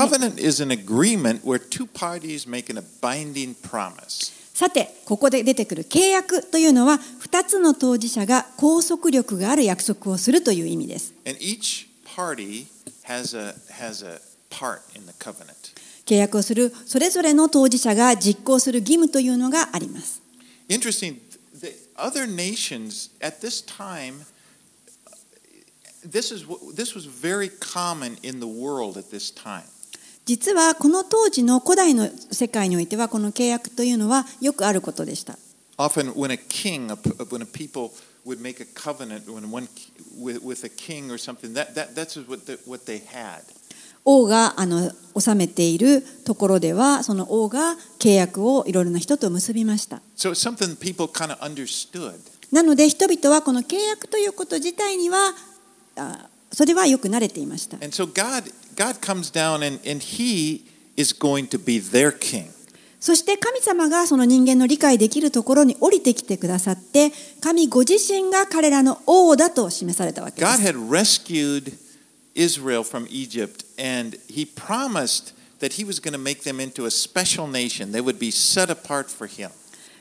covenant is an agreement where two parties make a binding promise. さて、ここで出てくる契約というのは、2つの当事者が拘束力がある約束をするという意味です。And each party has a, has a part in the covenant. 契約をするそれぞれの当事者が実行する義務というのがあります。Interesting, the other nations at this time, this, is, this was very common in the world at this time. 実はこの当時の古代の世界においてはこの契約というのはよくあることでした。Often, when a king, when a people would make a covenant when one, with, with a king or something, that, that, that's what, the, what they had. 王があの治めているところではその王が契約をいろいろな人と結びました。So something people kind of understood. なので人々はこの契約ということ自体にはあそれはよく慣れていました。And so God, そして神様がその人間の理解できるところに降りてきてくださって、神ご自身が彼らの王だと示されたわけです。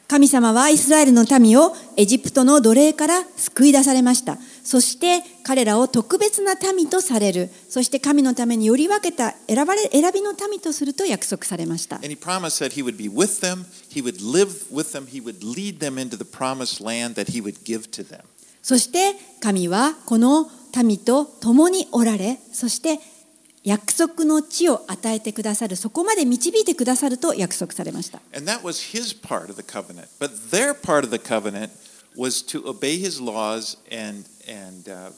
神様はイスラエルの民をエジプトの奴隷から救い出されました。そして彼らを特別な民とされる。そして神のためにより分けた選,ばれ選びの民とすると約束されました。そして神はこの民と共におられ、そして約束の地を与えてくださる、そこまで導いてくださると約束されました。was to obey His laws and, and uh,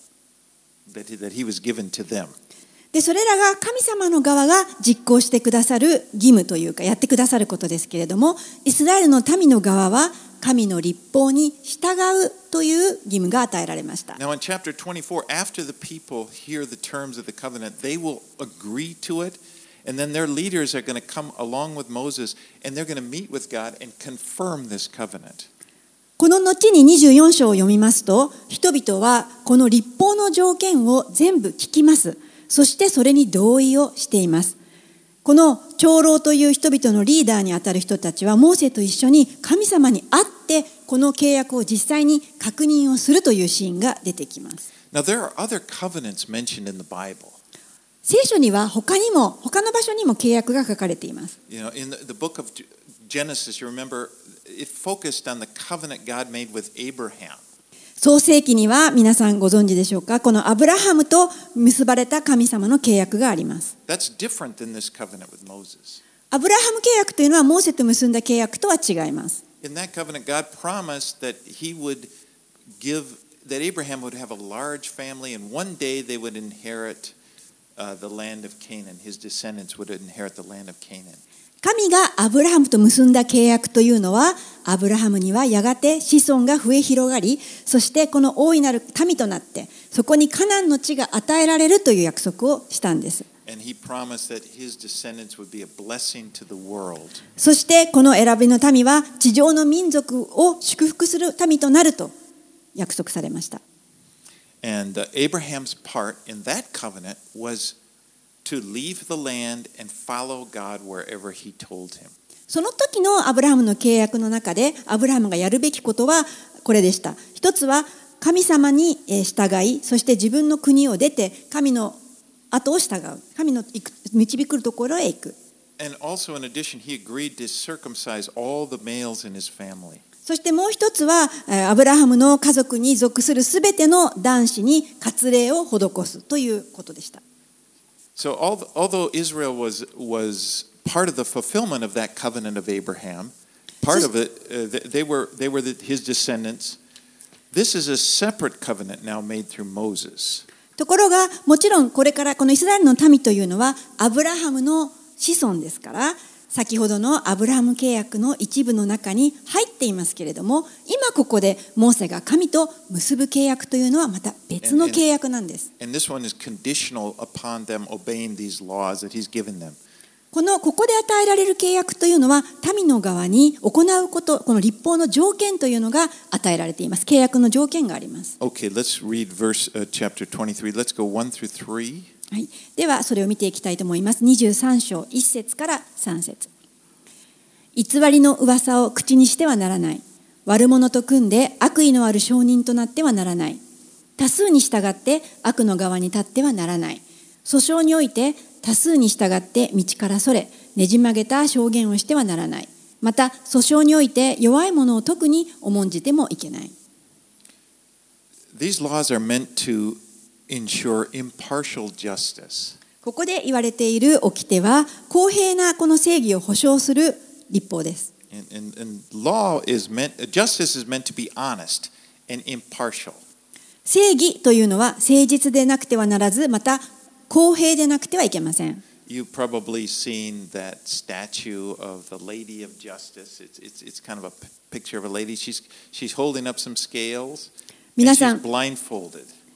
that, he, that He was given to them. でそれらが神様の側が実行してくださる義務というかやってくださることですけれどもイスラエルの民の側は神の立法に従うという義務が与えられました。 Now, in chapter 24, after the people hear the terms of the covenant, they will agree to it. And then their leaders are going to come along with Moses and they're going to meet with God and confirm this covenant. この後に24章を読みますと人々はこの立法の条件を全部聞きます。そしてそれに同意をしています。この長老という人々のリーダーにあたる人たちはモーセと一緒に神様に会ってこの契約を実際に確認をするというシーンが出てきます。Now, there are other covenants mentioned in the Bible. 聖書には他にも他の場所にも契約が書かれています。You know, in the, book of Genesis, you remember, it focused on the covenant God made with Abraham. 創世記には皆さんご存知でしょうかこのアブラハムと結ばれた神様の契約があります。アブラハム契約というのはモーセと結んだ契約とは違います。In that covenant, God promised that He would give, that Abraham would have a large family, and one day they would inherit uh, the land of Canaan. His descendants would inherit the land of Canaan. 神がアブラハムと結んだ契約というのはアブラハムにはやがて子孫が増え広がりそしてこの大いなる民となってそこにカナンの地が与えられるという約束をしたんです。そしてこの選びの民は地上の民族を祝福する民となると約束されました。And uh, Abraham's part in that covenant was to leave the land and follow God wherever He told him. その時のアブラハムの契約の中でアブラハムがやるべきことはこれでした。一つは神様にえー従い、そして自分の国を出て神の後を従う。神の導くところへ行く。And also, in addition, he agreed to circumcise all the males in his family. そしてもう一つはえーアブラハムの家族に属するすべての男子に割礼を施すということでした。So, although Israel was, was part of the fulfillment of that covenant of Abraham, part of it, uh, they were, they were the, his descendants. This is a separate covenant now made through Moses. ところがもちろんこれからこのイスラエルの民というのはアブラハムの子孫ですから先ほどのアブラハム契約の一部の中に入っていますけれども今ここでモーセが神と結ぶ契約というのはまた別の契約なんです。このここで与えられる契約というのは民の側に行うことこの立法の条件というのが与えられています契約の条件があります Okay, let's read verse uh, chapter 23. Let's go 1 through 3. はい、ではそれを見ていきたいと思います。23章1節から3節。偽りの噂を口にしてはならない。悪者と組んで悪意のある証人となってはならない。多数に従って悪の側に立ってはならない。訴訟において多数に従って道からそれねじ曲げた証言をしてはならない。また訴訟において弱い者を特に重んじてもいけない。These laws are meant to ensure impartial ティスここで言われている掟は公平なこの正義を保障する立法です。正義というのは誠実でなくてはならず、また公平でなくてはいけません。皆さん、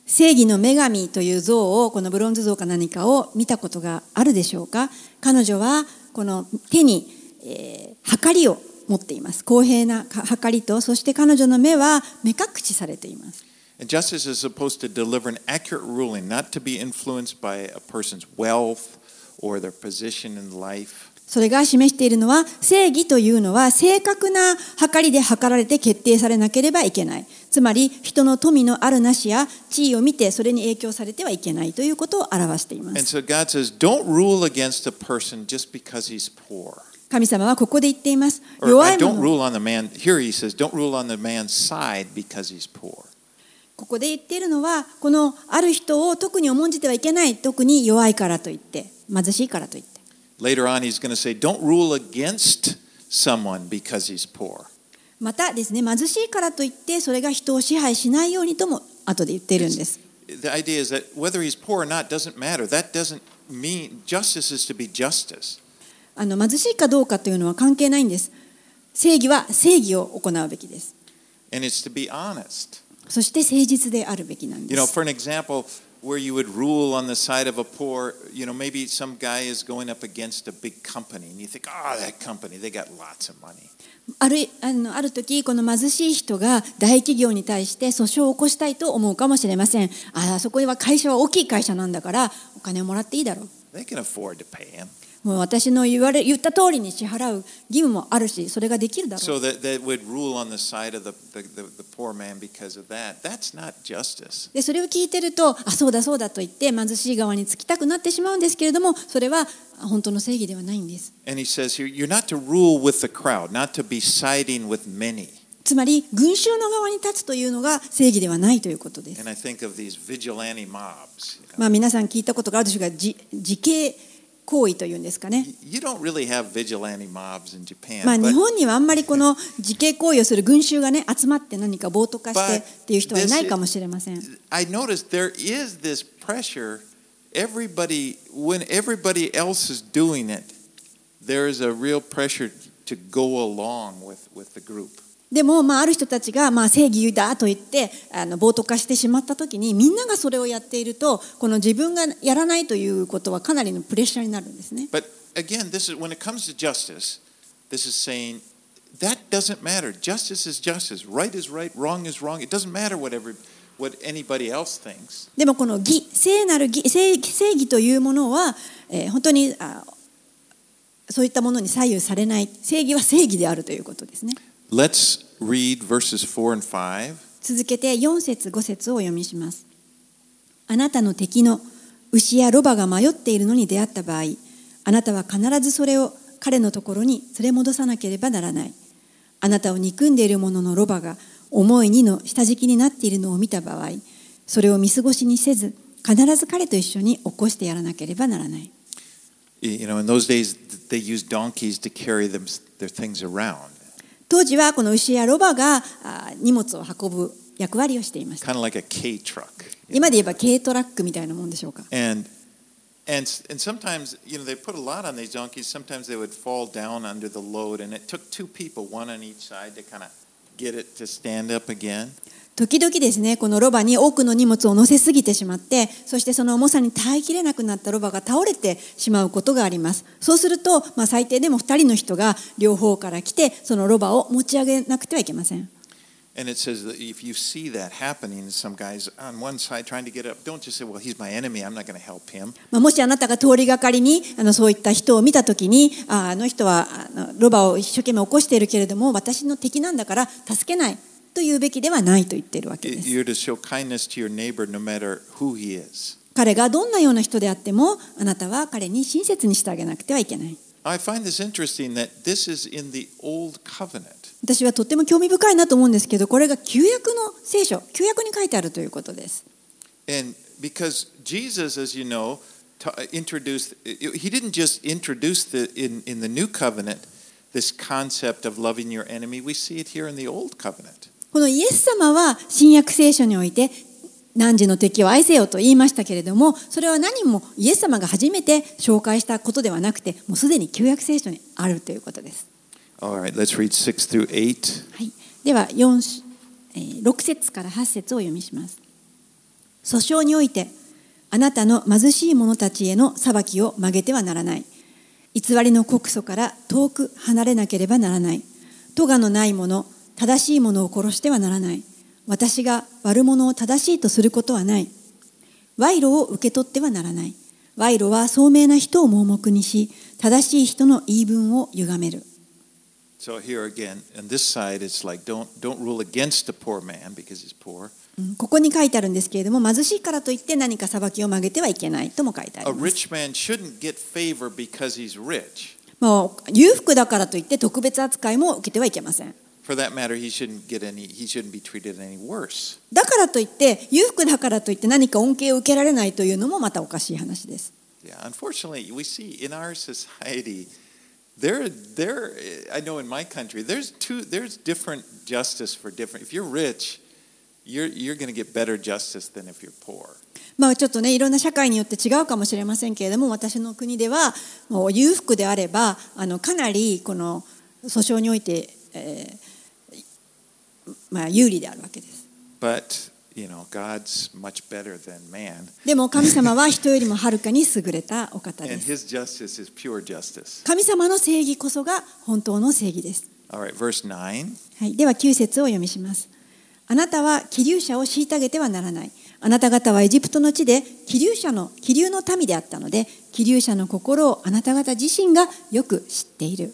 正義の女神という像をこのブロンズ像か何かを見たことがあるでしょうか彼女はこの手に、えー、はかりを持っています公平なはかりとそして彼女の目は目隠しされています justice is supposed to deliver an accurate ruling, not to be influenced by a person's wealth or their position in life. それが示しているのは正義というのは正確な計りで測られて決定されなければいけない。つまり人の富のあるなしや地位を見てそれに影響されてはいけないということを表しています.神様はここで言っています。弱 uh, い he's poor. ここで言っているのはこのある人を特に重んじてはいけない。特に弱いからといって貧しいからといって Later on, he's going to say, don't rule against someone because he's poor. またですね貧しいからといってそれが人を支配しないようにとも後で言っているんです The idea is that whether he's poor or not doesn't matter. That doesn't mean justice is to be justice. あの貧しいかどうかというのは関係ないんです正義は正義を行うべきです And it's to be honest. そして誠実であるべきなん You で know, す for an example, where you would rule on the side of a poor, you know, maybe some guy is going up against a big company and you think, oh, that company, they got lots of money. あるあのある時この貧しい人が大企業に対して訴訟を起こしたいと思うかもしれませんああそこには会社は大きい会社なんだからお金をもらっていいだろうもう私の言,われ言った通りに支払う義務もあるし、それができるだろう。でそれを聞いてると、あそうだそうだと言って、貧しい側につきたくなってしまうんですけれども、それは本当の正義ではないんです。つまり、群衆の側に立つというのが正義ではないということです。まあ皆さん聞いたことがあるでしょうか、自警。行為というんですかね really Japan. まあ、日本にはあんまりこの自警行為をする群衆がね集まって何か暴徒化してっていう人はいないかもしれません。I noticed there is this pressure. Everybody, when everybody else is doing it, there is a real pressure to go along with, with the group. でも、まあ、ある人たちが、まあ、正義だと言ってあの暴徒化してしまった時にみんながそれをやっているとこの自分がやらないということはかなりのプレッシャーになるんですね。But again, this is when it comes to justice, this is saying that doesn't matter. Justice is justice. Right is right, wrong is wrong. It doesn't matter what every, what anybody else thinks. でもこの義聖なる義正正義というものは、えー本当にあそういったものに左右されない正義は正義であるということですね。Let's read verses 4 and 5. 続けて4節5節をお読みします。あなたの敵の牛やロバが迷っているのに出会った場合、あなたは必ずそれを彼のところに連れ戻さなければならない。あなたを憎んでいる者のロバが思いにの下敷きになっているのを見た場合、それを見過ごしにせず、必ず彼と一緒に起こしてやらなければならない。You know, in those days, they used donkeys to carry them, their things around, 当時はこの牛やロバがあ荷物を運ぶ役割をしていました。kind of like a K truck. 今で言えば軽トラックみたいなもんでしょうか。And and and sometimes you know they put a lot on these donkeys. Sometimes they would fall down under the load, and it took two people, one on each side, to kind of get it to stand up again. 時々ですねこのロバに多くの荷物を乗せすぎてしまってそしてその重さに耐えきれなくなったロバが倒れてしまうことがあります。そうすると、まあ、最低でも2人の人が両方から来てそのロバを持ち上げなくてはいけません。And it says that if you see that happening, some guys on one side trying to get up, don't just say, Well, he's my enemy, I'm not going to help him. まあ、もしあなたが通りがかりにあのそういった人を見たときにああの人はあのロバを一生懸命起こしているけれども私の敵なんだから助けないと言うべきではないと言っているわけです。You're to show kindness to your neighbor no matter who he is. 彼がどんなような人であってもあなたは彼に親切にしてあげなくてはいけない。I find this interesting that this is in the Old Covenant. 私はとっても興味深いなと思うんですけどこれが旧約の聖書旧約に書いてあるということです。And because Jesus, as you know, introduced, he didn't just introduce the, in, in the new covenant this concept of loving your enemy. We see it here in the old covenant. このイエス様は新約聖書において汝の敵を愛せよと言いましたけれどもそれは何もイエス様が初めて紹介したことではなくてもうすでに旧約聖書にあるということです。All right, let's read 6 through 8. はい、では4し、えー6節から8節をお読みします。訴訟においてあなたの貧しい者たちへの裁きを曲げてはならない。偽りの告訴から遠く離れなければならない。咎のない者、正しい者を殺してはならない。私が悪者を正しいとすることはない。賄賂を受け取ってはならない。賄賂は聡明な人を盲目にし、正しい人の言い分を歪める。So here again, on this side, it's like don't, don't rule against a poor man because he's poor. うんここに書いてあるんですけれども貧しいからといって何か裁きを曲げてはいけないとも書いてあります。もう裕福だからといって特別扱いも受けてはいけません。For that matter, he shouldn't get any. He shouldn't be treated any worse. だからといって裕福だからといって何か恩恵を受けられないというのもまたおかしい話です。Yeah, unfortunately, we see in our society, there, there. I know in my country, there's two. There's different justice for different. If you're rich, you're you're going to get better justice than if you're poor. まあちょっとねいろんな社会によって違うかもしれませんけれども私の国ではもう裕福であればあのかなりこの訴訟において、えーまあ、有利であるわけです。But you know, God's much better than man, でも神様は人よりもはるかに優れたお方 and です。His justice is pure justice. 神様の正義こそが本当の正義です。All right, verse. はい、では9節をお読みします。あなたは気流者を虐げてはならない。あなた方はエジプトの地で気流者の気流の民であったので、気流者の心をあなた方自身がよく知っている。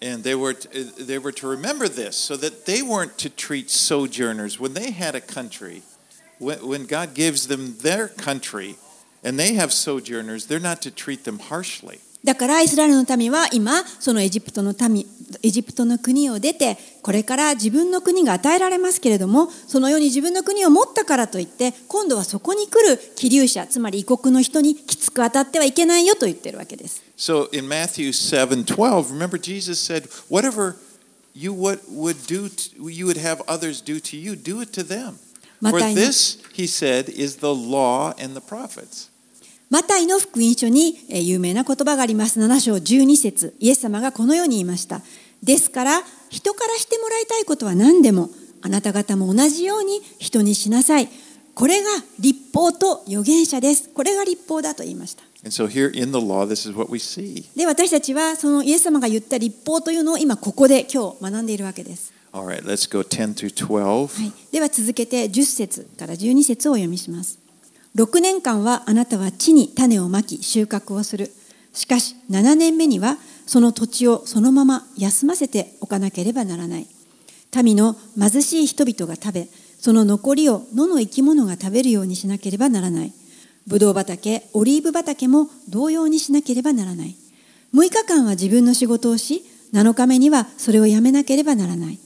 And they were, to, they were to remember this so that they weren't to treat sojourners when they had a country. When, when God gives them their country and they have sojourners, they're not to treat them harshly. だからイスラエルの民は今そのエジプトの民エジプトの国を出てこれから自分の国が与えられますけれどもそのように自分の国を持ったからといって今度はそこに来る気流者つまり異国の人にきつく当たってはいけないよと言ってるわけです。So in Matthew 7 12, remember Jesus said, Whatever you would, would do, to, you would have others do to you, do it to them. For this, he said, is the law and the prophets. マタイの福音書にえー有名な言葉があります。7章12節。イエス様がこのように言いました。ですから人からしてもらいたいことは何でもあなた方も同じように人にしなさい。これが立法と預言者です。これが立法だと言いました。And so here in the law, this is what we see. で私たちはそのイエス様が言った立法というのを今ここで今日学んでいるわけです、All right, let's go 10 through 12. はい、では続けて10節から12節をお読みします6年間はあなたは地に種をまき収穫をする。しかし7年目にはその土地をそのまま休ませておかなければならない。民の貧しい人々が食べその残りを野の生き物が食べるようにしなければならない。ブドウ畑オリーブ畑も同様にしなければならない。6日間は自分の仕事をし7日目にはそれをやめなければならない。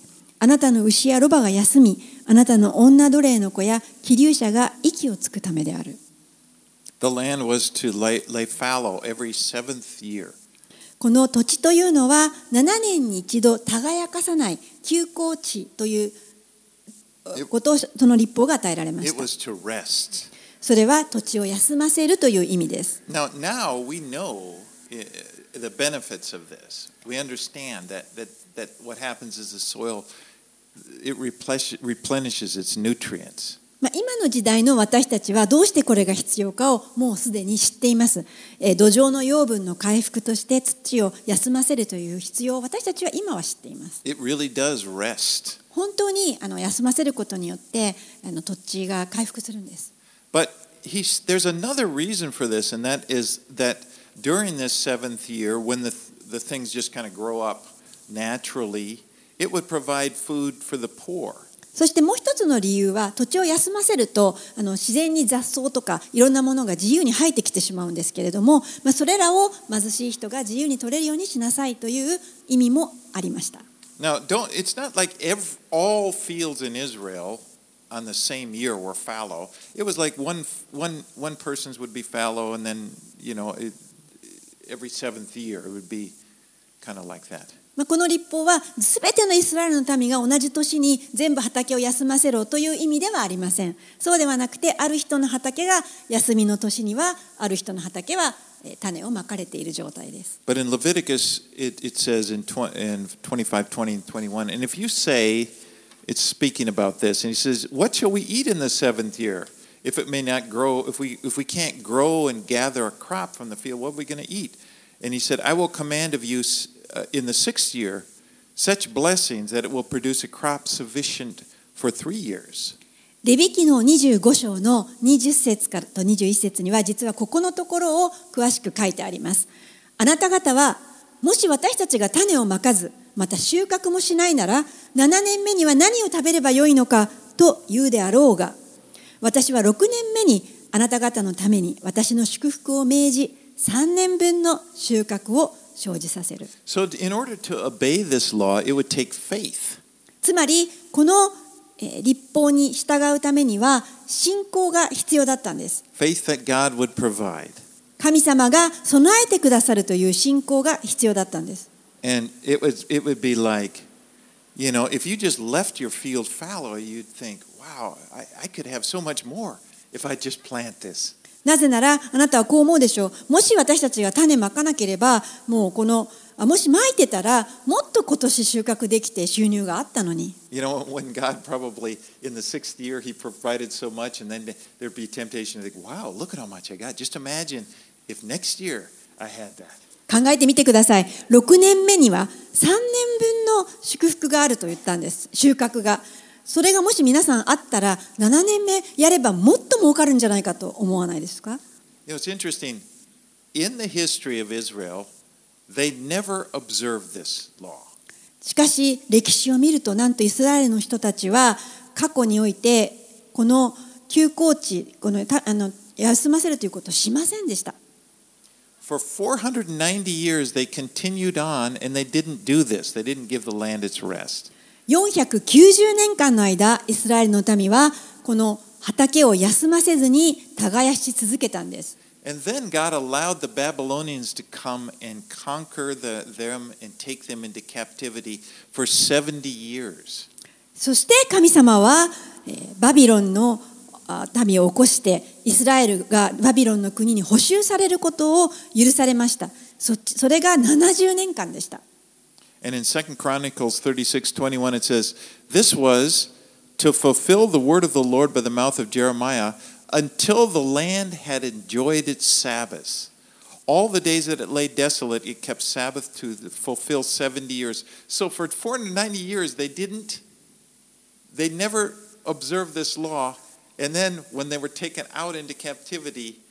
あなたの牛やロバが休み、あなたの女奴隷の子や気流者が息をつくためである。この土地というのは7年に一度輝かさない休耕地ということその立法が与えられます。それは土地を休ませるという意味です。It replenishes its nutrients. まあ、今の時代の私たちはどうしてこれが必要かをもうすでに知っています、えー土壌の養分の回復として土を休ませるという必要を私たちは今は知っています It really does rest. 本当にあの休ませることによってあの土地が回復するんです But he's, there's another reason for this, and that is that during this seventh year, when the, the things just kind of grow up naturally, it would provide food for the poor. そしてもう一つの理由は土地を休ませるとあの自然に雑草とかいろんなものが自由に生えてきてしまうんですけれども、まあ、それらを貧しい人が自由に取れるようにしなさいという意味もありました Now, don't, it's not like every, all fields in Israel on the same year were fallow. It was like one, one, one person's would be fallow, and then, you know, it, every seventh year it would be kind of like that. まあ、この立法は全てのイスラエルの民が同じ年に全部畑を休ませろという意味ではありませんそうではなくてある人の畑が休みの年にはある人の畑は種をまかれている状態です But in Leviticus, it, it says in, tw- in 25, 20, and 21, and if you say, it's speaking about this, and he says, What shall we eat in the seventh year? If it may not grow, if we, if we can't grow and gather a crop from the field, what are we going to eat? And he said, I will command of you in the sixth year such blessings that it will produce a crop sufficient for three years. レビ記の25章の20節からと21節には実はここのところを詳しく書いてあります。あなた方はもし私たちが種をまかずまた収穫もしないなら7年目には何を食べればよいのかと言うであろうが私は6年目にあなた方のために私の祝福を命じ3年分の収穫を生じさせる。So, in order to obey this law, it would take faith. つまりこのえー立法に従うためには信仰が必要だったんです。Faith that God would provide. 神様が備えてくださるという信仰が必要だったんです。And it was it would be like, you know, if you just left your field fallow, you'd think, wow, I, I could have so much more if I just plant this. なぜならあなたはこう思うでしょう。もし私たちが種まかなければもうこのあもしまいてたらもっと今年収穫できて収入があったのに。You know, when God probably in the sixth year he provided so much, and then there'd be temptation to think, wow, look at how much I got. Just imagine if next year I had that. 考えてみてください。6年目には3年分の祝福があると言ったんです。収穫が。それがもし皆さんあったら7年目やればもっと儲かるんじゃないかと思わないですか You know, it's interesting. In the history of Israel, they never observed this law. しかし歴史を見るとなんとイスラエルの人たちは過去においてこの休耕地このたあの休ませるということをしませんでした。For 490 years, they continued on and they didn't do this. They didn't give the land its rest. 490年間の間、イスラエルの民は、この畑を休ませずに耕し続けたんです。そして神様は、バビロンの民を起こして、イスラエルがバビロンの国に補修されることを許されました。それが70年間でした。And in 2 Chronicles 36 21, it says, This was to fulfill the word of the Lord by the mouth of Jeremiah until the land had enjoyed its Sabbaths. All the days that it lay desolate, it kept Sabbath to fulfill 70 years. So for 490 years, they didn't, they never observed this law. And then when they were taken out into captivity,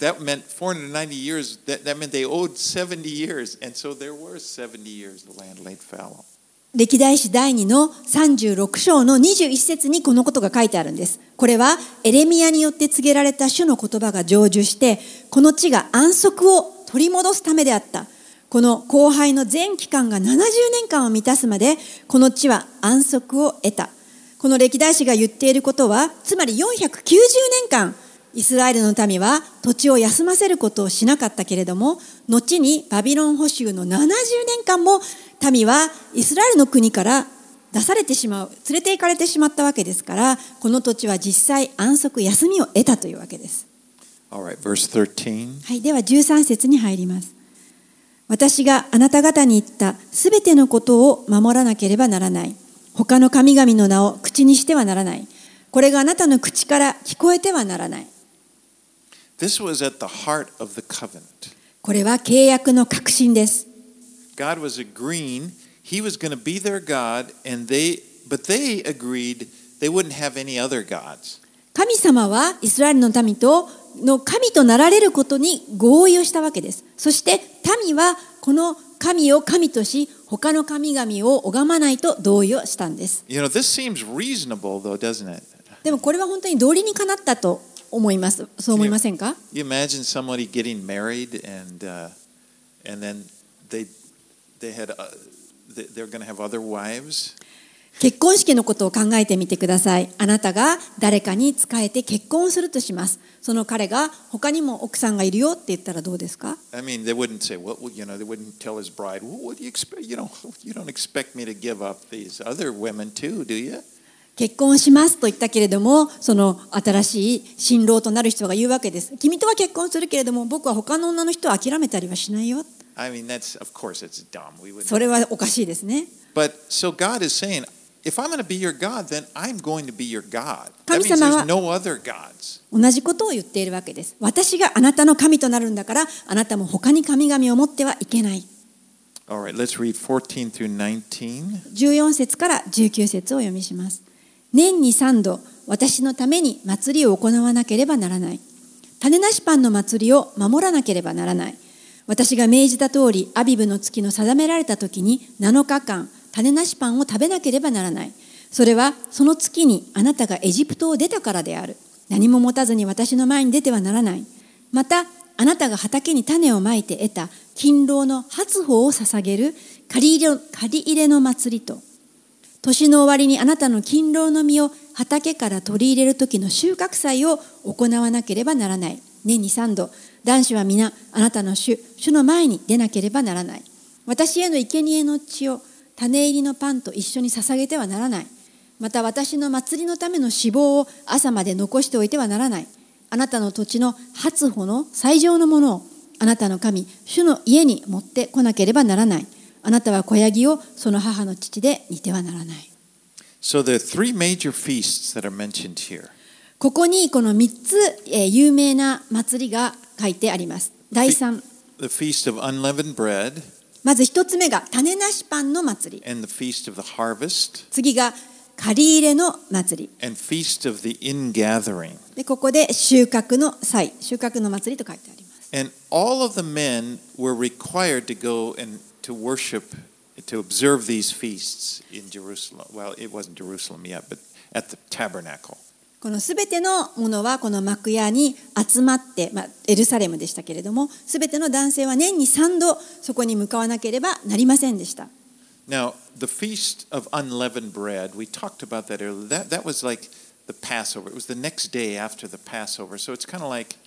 that meant 490 years. That, that meant they owed 70 years. And so there were 70 years the land laid fallow. 歴代史第2の36章の21節にこのことが書いてあるんです。これはエレミアによって告げられた主の言葉が成就して、この地が安息を取り戻すためであった。この後輩の全期間が70年間を満たすまで、この地は安息を得た。この歴代史が言っていることは、つまり490年間、イスラエルの民は土地を休ませることをしなかったけれども、後にバビロン捕囚の70年間も民はイスラエルの国から出されてしまう連れて行かれてしまったわけですからこの土地は実際安息休みを得たというわけです All right, verse 13. はい、では13節に入ります。私があなた方に言ったすべてのことを守らなければならない。他の神々の名を口にしてはならない。これがあなたの口から聞こえてはならない。This was at the heart of the covenant. これは契約の核心です。God was agreeing he was going to be their God and they but they agreed they wouldn't have any other gods. 神様はイスラエルの民との神となられることに合意をしたわけです。そして民はこの神を神とし、他の神々を拝まないと同意をしたんです。You know, this seems reasonable though, doesn't it? でもこれは本当に道理にかなったと思います。そう思いませんか You imagine somebody getting married and uh, and then they they had uh, they- they're going to have other wives. 結婚式のことを考えてみてください。あなたが誰かに仕えて結婚するとします。その彼が他にも奥さんがいるよって言ったらどうですか I mean, they wouldn't say, "Well, well, you know," they wouldn't tell his bride, "Well, what do you expect? You know, you don't expect me to give up these other women too, do you?" 結婚しますと言ったけれども、その新しい新郎となる人が言うわけです。君とは結婚するけれども、僕は他の女の人を諦めたりはしないよ。I mean, that's of course it's dumb. We would. それはおかしいですね。But so God is saying, if I'm going to be your God, then I'm going to be your God. That 神 means 様は- there's no other gods. 同じことを言っているわけです。私があなたの神となるんだから、あなたも他に神々を持ってはいけない。All right, let's read 14 through 19. 14節から19節をお読みします。年に3度、私のために祭りを行わなければならない。種なしパンの祭りを守らなければならない。私が命じた通り、アビブの月の定められた時に7日間、種なしパンを食べなければならない。それはその月にあなたがエジプトを出たからである。何も持たずに私の前に出てはならない。また、あなたが畑に種をまいて得た勤労の初穂を捧げる借り入れの祭りと、年の終わりにあなたの勤労の実を畑から取り入れる時の収穫祭を行わなければならない。年に3度、男子は皆あなたの主、主の前に出なければならない。私への生贄の血を種入りのパンと一緒に捧げてはならない。また私の祭りのための脂肪を朝まで残しておいてはならない。あなたの土地の初穂の最上のものをあなたの神、主の家に持ってこなければならない。あなたは子ヤギをその母の父で似てはならない。So there are three major feasts that are mentioned here. ここにこの3つ、えー有名な祭りが書いてあります。第3、The feast of unleavened bread まず1つ目が種なしパンの祭り。and the feast of the harvest 次が借り入れの祭り。and feast of the ingathering. で、ここで収穫の祭、収穫の祭りと書いてあります。And all of the men were required to go and to worship, to observe these feasts in Jerusalem. Well, it wasn't Jerusalem yet, but at the tabernacle. このすべてのものはこの幕屋に集まって、まあ、エルサレムでしたけれども、すべての男性は年に3度そこに向かわなければなりませんでした。 Now, the feast of unleavened bread, we talked about that earlier. That, that was like the Passover. It was the next day after the Passover. So it's kind of like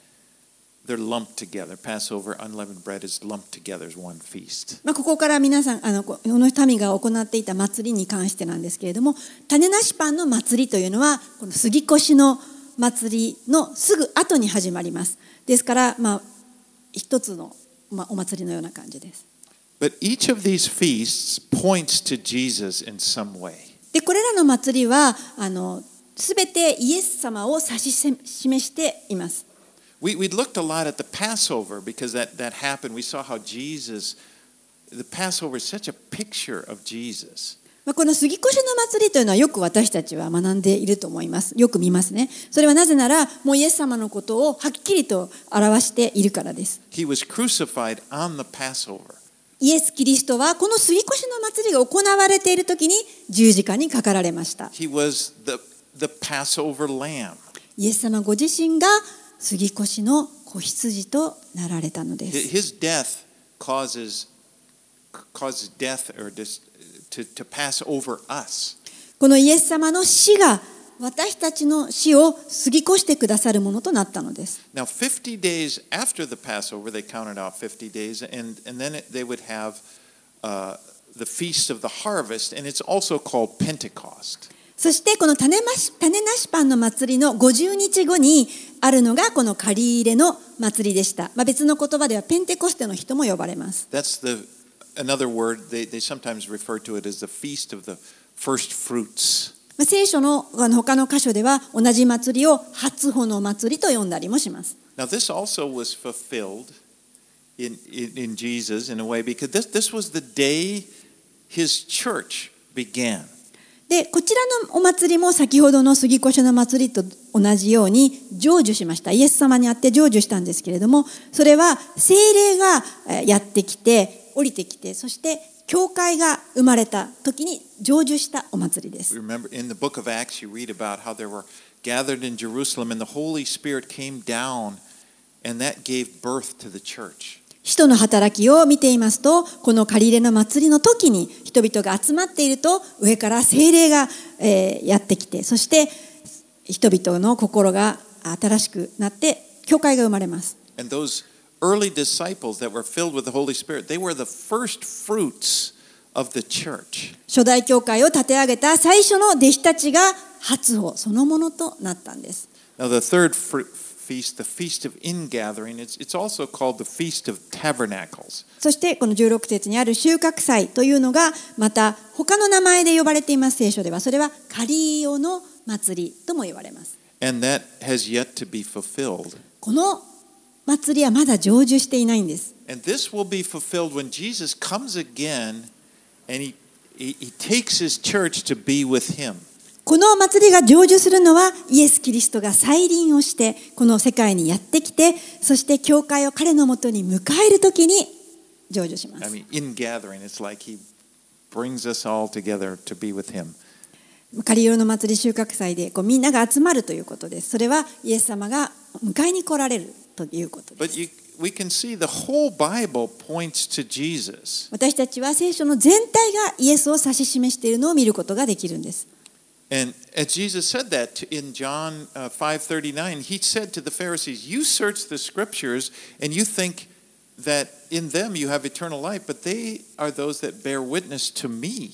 they're lumped together. Passover, unleavened bread is lumped together as one feast. まあ、ここから皆さんあのこの民が行っていた祭りに関してなんですけれども種なしパンの祭りというのはこの杉越の祭りのすぐ後に始まりますですから、まあ、一つの、まあ、お祭りのような感じです But each of these feasts points to Jesus in some way. でこれらの祭りはあの全てイエス様を指し示しています We, we looked a lot at the Passover because that, that happened. We saw how Jesus, the Passover is such a picture of Jesus. まあこの杉越の祭りというのはよく私たちは学んでいると思います。よく見ますね。それはなぜなら、もうイエス様のことをはっきりと表しているからです。He was crucified on the Passover. イエス・キリストはこの杉越の祭りが行われている時に十字架にかかられました。He was the, the Passover lamb. イエス様ご自身が杉越の子羊となられたのです。His death causes, causes death or dis, to, to pass over us. このイエス様の死が私たちの死を過ぎ越してくださるものとなったのです。Now, 50 days after the Passover, they counted out 50 days, and, and then it, they would have uh, the feast of the harvest, and it's also called Pentecost. そしてこの種,まし種なしパンの祭りの50日後にあるのがこの借り入れの祭りでした。まあ、別の言葉ではペンテコステの人も呼ばれます。聖書の他の箇所では同じ祭りを初穂の祭りと呼んだりもします。Now, this also. でこちらのお祭りも先ほどの杉越の祭りと同じように成就しましたイエス様にあって成就したんですけれどもそれは精霊がやってきて降りてきてそして教会が生まれた時に成就したお祭りです Remember in the book of Acts, you read about how they were gathered in Jerusalem and the Holy Spirit came down and that gave birth to the church. 使徒の働きを見ていますとこの借り入れの祭りの時に人々が集まっていると上から精霊が、えーやってきてそして人々の心が新しくなって教会が生まれます And those early disciples that were filled with the Holy Spirit, they were the first fruits of the church. 初代教会を立て上げた最初の弟子たちが初歩そのものとなったんです Now, the third fr- feast, the Feast of Ingathering, it's, it's also called the Feast of Tabernacles. そしてこの16節にある収穫祭というのがまた他の名前で呼ばれています聖書ではそれはカリオの祭りとも言われます And that has yet to be fulfilled. この祭りはまだ成就していないんです And this will be fulfilled when Jesus comes again and he, he, he takes his church to be with him. この祭りが成就するのはイエス・キリストが再臨をしてこの世界にやってきてそして教会を彼のもとに迎える時に成就しま I す mean, in gathering, it's like he brings us all together to be with him. カリオの祭り収穫祭でこうみんなが集まるということですそれはイエス様が迎えに来られるということです But you, we can see the whole Bible points to Jesus. 私たちは聖書の全体がイエスを指し示しているのを見ることができるんです And as Jesus said that in John 5:39, he said to the Pharisees, "You search the scriptures and you think that in them you have eternal life, but they are those that bear witness to me."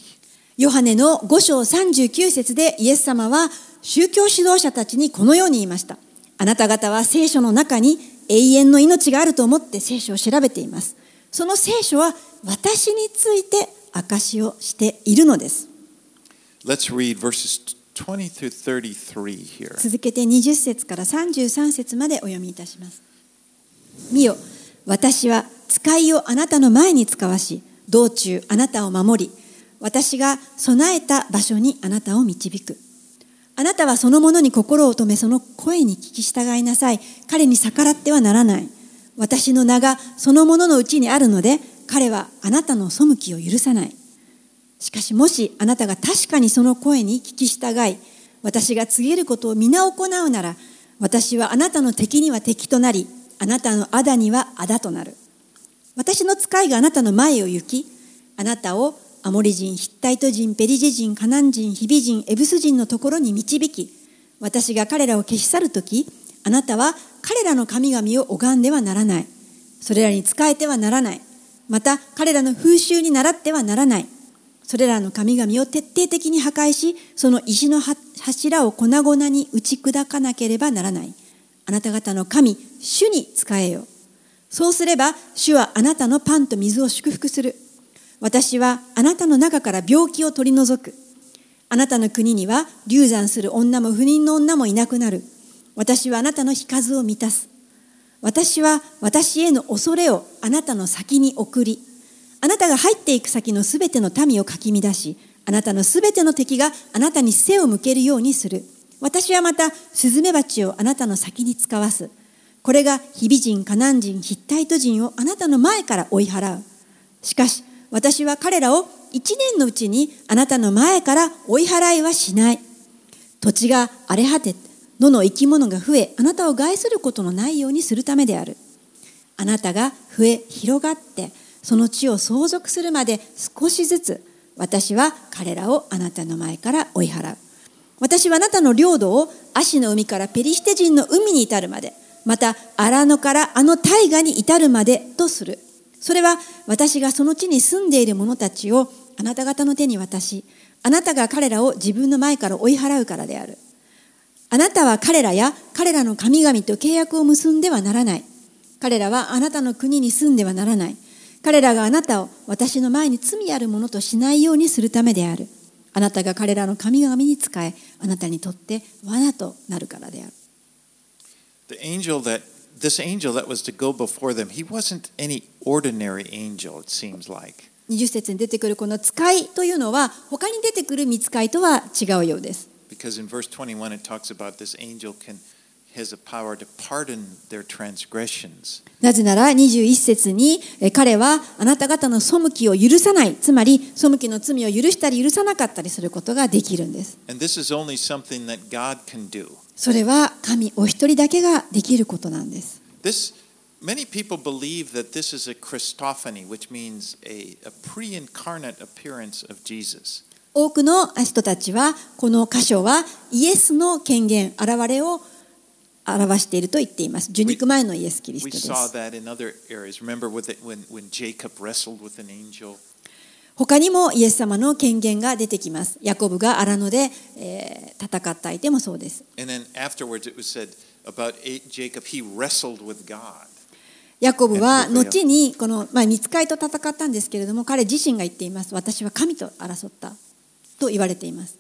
ヨハネの5章39節でイエス様は宗教指導者たちにこのように言いました。あなた方は聖書の中に永遠の命があると思って聖書を調べています。その聖書は私について証しをしているのです。Let's read verses 20 through 33 here. 続けて20節から33節までお読みいたします。見よ、私は使いをあなたの前に使わし、道中あなたを守り、私が備えた場所にあなたを導く。あなたはその者に心を止め、その声に聞き従いなさい。彼に逆らってはならない。私の名がその者のうちにあるので、彼はあなたの背きを許さない。しかしもしあなたが確かにその声に聞き従い、私が告げることを皆行うなら、私はあなたの敵には敵となり、あなたの仇には仇となる。私の使いがあなたの前を行き、あなたをアモリ人、ヒッタイト人、ペリジ人、カナン人、ヒビ人、エブス人のところに導き、私が彼らを消し去るとき、あなたは彼らの神々を拝んではならない。それらに仕えてはならない。また彼らの風習に倣ってはならない。それらの神々を徹底的に破壊し、その石の柱を粉々に打ち砕かなければならない。あなた方の神、主に仕えよ。そうすれば、主はあなたのパンと水を祝福する。私はあなたの中から病気を取り除く。あなたの国には流産する女も不妊の女もいなくなる。私はあなたの日数を満たす。私は私への恐れをあなたの先に送り、あなたが入っていく先のすべての民をかき乱し、あなたのすべての敵があなたに背を向けるようにする。私はまたスズメバチをあなたの先に使わす。これがヒビ人、カナン人、ヒッタイト人をあなたの前から追い払う。しかし、私は彼らを一年のうちにあなたの前から追い払いはしない。土地が荒れ果て、野の生き物が増え、あなたを害することのないようにするためである。あなたが増え、広がって、その地を相続するまで少しずつ、私は彼らをあなたの前から追い払う。私はあなたの領土を足の海からペリシテ人の海に至るまで、また荒野からあの大河に至るまでとする。それは私がその地に住んでいる者たちをあなた方の手に渡し、あなたが彼らを自分の前から追い払うからである。あなたは彼らや彼らの神々と契約を結んではならない。彼らはあなたの国に住んではならない。彼らがあなたを私の前に罪あるものとしないようにするためである。あなたが彼らの神々に使え、あなたにとって罠となるからである。The 20節に出てくるこの使いというのは他に出てくる見使いとは違うようです。Has a power to pardon their transgressions. なぜなら21節にえ彼はあなた方の背きを許さないつまり背きの罪を許したり許さなかったりすることができるんです.それは神お一人だけができることなんです This many people believe that this is a Christophany, which means a, a pre-incarnate appearance of Jesus. 多くの人たちはこの箇所はイエスの権限現れを表していると言っています。受肉前のイエス・キリストです。他にもイエス様の権限が出てきます。ヤコブがアラノで、え、戦った相手もそうです。ヤコブは後にこの、まあ、見つかりと戦ったんですけれども彼自身が言っています。私は神と争ったと言われています。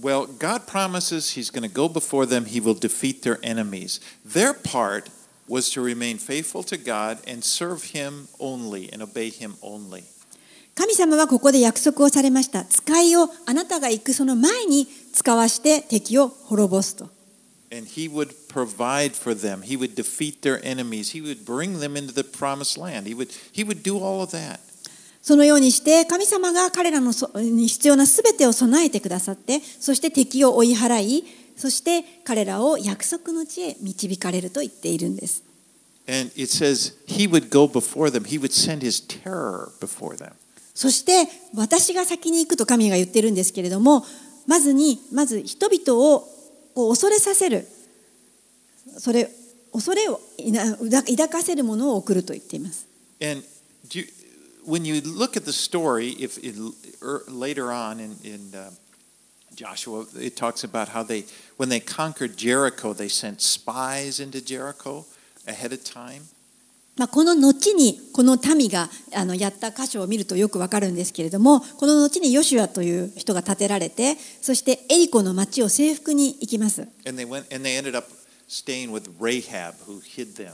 well, God promises he's going to go before them, he will defeat their enemies. Their part was to remain faithful to God and serve him only and obey him only. 神様はここで約束をされました使いをあなたが行くその前に使わして敵を滅ぼすと And he would provide for them. He would defeat their enemies. He would bring them into the promised land. He would, he would do all of that. そのようにして神様が彼らのそに必要なすべてを備えてくださってそして敵を追い払いそして彼らを約束の地へ導かれると言っているんです And it says he would go before them. He would send his terror before them. そして私が先に行くと神が言ってるんですけれどもまずにまず人々をこう恐れさせるそれ恐れを抱抱かせるものを送ると言っています And do you, when you look at the story, if it, er, later on in, in uh, Joshua, it talks about how they, when they conquered Jericho, they sent spies into Jericho ahead of time. まあ、この後にこの民があのやった箇所を見るとよくわかるんですけれどもこの後にヨシュアという人が立てられてそしてエリコの町を征服に行きます And they went and they ended up staying with Rahab, who hid them.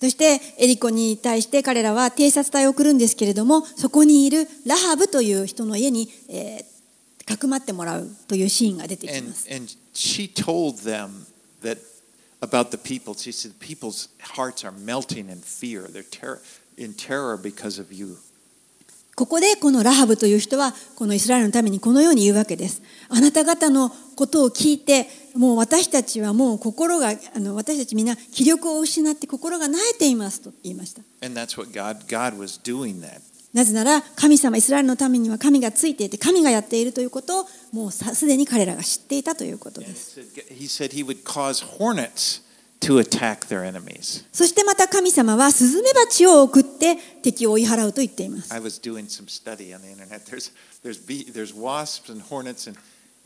そしてエリコに対して彼らは偵察隊を送るんですけれどもそこにいるラハブという人の家に、えーかくまってもらうというシーンが出てきます And, and she told them that about the people. She said, People's hearts are melting in fear. They're terror, in terror because of you. ここでこのラハブという人はこのイスラエルのためにこのように言うわけです。あなた方のことを聞いてもう私たちはもう心があの私たちみんな気力を失って心が慣れていますと言いました。なぜなら神様イスラエルのためには神がついていて神がやっているということをもうすでに彼らが知っていたということです。そしてまた神様はスズメバチを送って敵を追い払うと言っています。There's, there's, there's and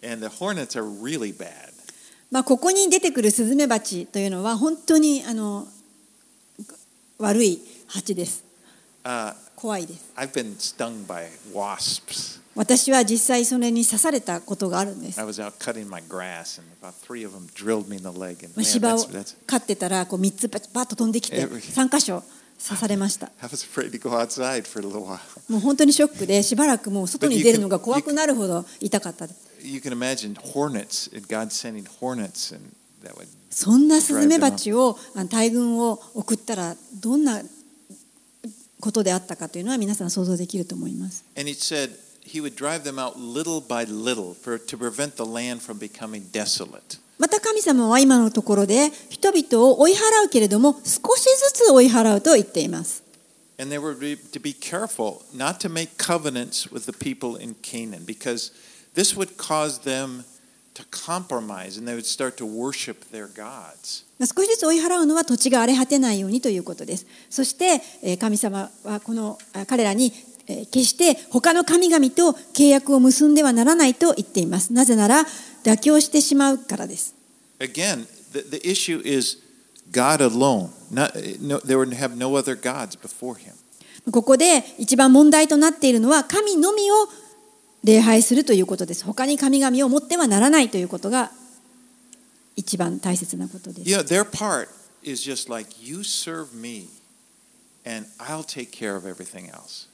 and, and really、bad. まあ、ここに出てくるスズメバチというのは本当にあの悪い蜂です。怖いです。私は実際それに刺されたことがあるんです。虫歯を飼ってたらこう3つバッと飛んできて3箇所刺されました。もう本当にショックでしばらくもう外に出るのが怖くなるほど痛かったです。You can imagine hornets, and God sending hornets, and that would そんなスズメバチを大群を送ったらどんなことであったかというのは皆さん想像できると思います。And he said he would drive them out little by little for, to prevent the land from becoming desolate. また神様は今のところで人々を追い払うけれども少しずつ追い払うと言っています。And they were be- to be careful not to make covenants with the people in Canaan because this would cause them to compromise and they would start to worship their gods. 少しずつ追い払うのは土地が荒れ果てないようにということです。そしてえー神様はこのあ彼らにえー決して他の神々と契約を結んではならないと言っています。なぜなら妥協してしまうからです。Again, the, the issue is God alone. Not, no, there would have no other gods before him. ここで一番問題となっているのは神のみを礼拝するということです。他に神々を持ってはならないということが一番大切なことです。Know, their part is just like, you serve me, and I'll take care of everything else.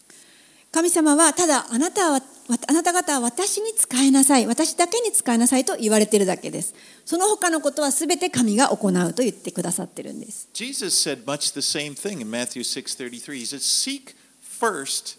神様はただあなたはあなた方は私に仕えなさい私だけに仕えなさいと言われているだけですその他のことはすべて神が行うと言ってくださってるんです Jesus said much the same thing in Matthew 6:33. He said, "Seek first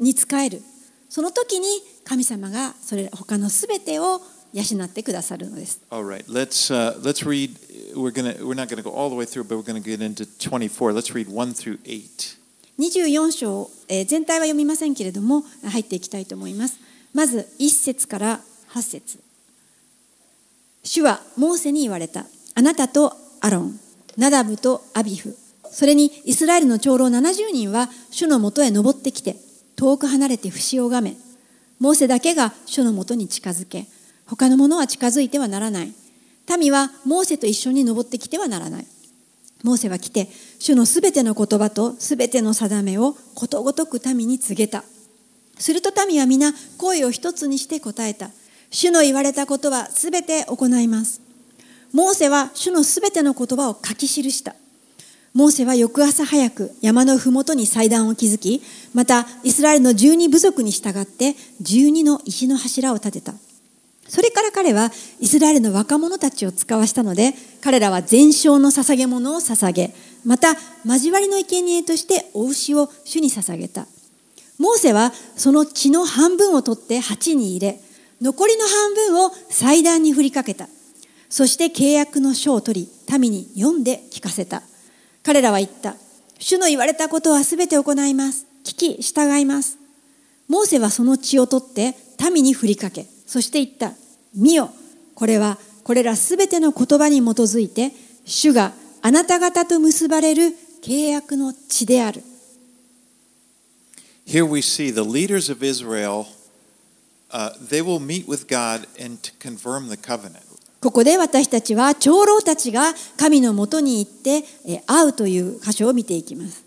に仕えるその時に神様がそれ他のすべてを養ってくださるのです All right, let's uh, let's read. We're gonna we're not gonna go all the way through, but we're gonna get into 24. Let's read one through eight. 24章、えー全体は読みませんけれども入っていきたいと思いますまず1節から8節主はモーセに言われたあなたとアロンナダブとアビフそれにイスラエルの長老70人は主のもとへ登ってきて遠く離れて節をがめモーセだけが主のもとに近づけ他の者は近づいてはならない。民はモーセと一緒に登ってきてはならない。モーセは来て主のすべての言葉とすべての定めをことごとく民に告げた。すると民は皆声を一つにして答えた。主の言われたことはすべて行います。モーセは主のすべての言葉を書き記した。モーセは翌朝早く山のふもとに祭壇を築きまたイスラエルの十二部族に従って十二の石の柱を立てた。それから彼はイスラエルの若者たちを使わしたので彼らは全焼の捧げ物を捧げまた交わりの生贄としてお牛を主に捧げた。モーセはその血の半分を取って鉢に入れ残りの半分を祭壇に振りかけた。そして契約の書を取り民に読んで聞かせた。彼らは言った主の言われたことはすべて行います聞き従いますモーセはその血を取って民に振りかけそして言った見よこれはこれらすべての言葉に基づいて主があなた方と結ばれる契約の血である Here we see the leaders of Israel. Uh, they will meet with God and to confirm the covenant. ここで私たちは長老たちが神のもとに行ってえー会うという箇所を見ていきます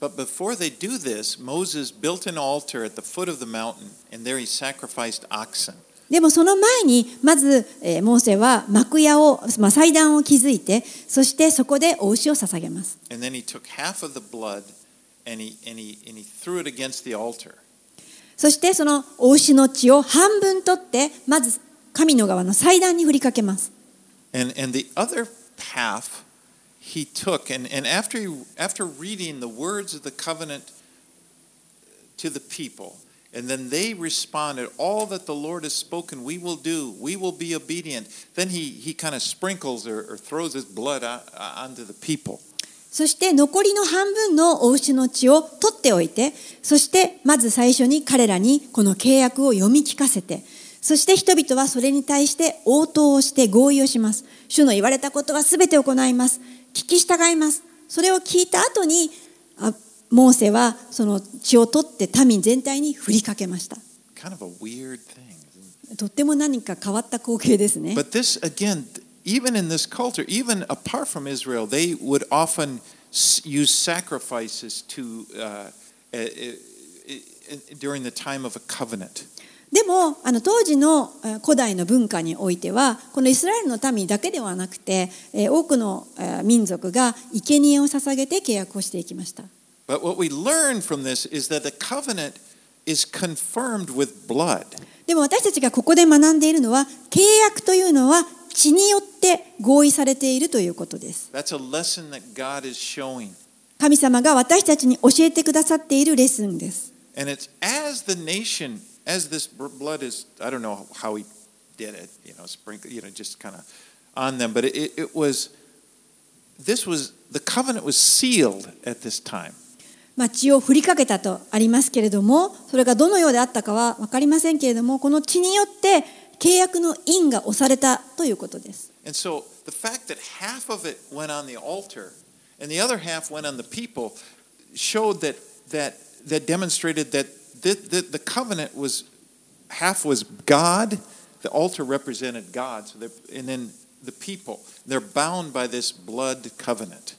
But before they do this, Moses built an altar at the foot of the mountain, and there he sacrificed oxen. でもその前にまず、えーモーセは幕屋を、まあ、祭壇を築いてそしてそこでお牛を捧げます And then he took half of the blood and he, and he, and he threw it against the altar. そしてそのお牛の血を半分取ってまず神の側の祭壇に振りかけます And, and the other half he took, and, and after, he, after reading the words of the covenant to the people, and then they responded, All that the Lord has spoken, we will do, we will be obedient. Then he, he kind of sprinkles or, or throws his blood on, onto the people. そして残りの半分のお牛の血を取っておいてそしてまず最初に彼らにこの契約を読み聞かせてそして人々はそれに対して応答をして合意をします主の言われたことは全て行います聞き従いますそれを聞いた後にあモーセはその血を取って民全体に振りかけました Kind of a weird thing. とっても何か変わった光景ですね But this, again, even in this culture, even apart from Israel, they would often use sacrifices to uh, uh, uh, during the time of a covenant. でもあの当時のえー古代の文化においてはこのイスラエルの民だけではなくてえー多くのえー民族が生贄を捧げて契約をしていきました But what we learn from this is that the covenant is confirmed with blood. でも私たちがここで学んでいるのは契約というのは血によって合意されているということです That's a lesson that God is showing. 神様が私たちに教えてくださっているレッスンです And it's as the nation, as this b- blood is, I don't know how he did it, you know, sprinkle, you know, just kind of on them, but it, it was, this was, the covenant was sealed at this time. まあ、血を振りかけたとありますけれどもそれがどのようであったかは分かりませんけれどもこの血によって契約の印が押されたということです。 And so the fact that half of it went on the altar and the other half went on the people showed that that that demonstrated that the, the, the covenant was half was God, the altar represented God, so that, and then the people. They're bound by this blood covenant.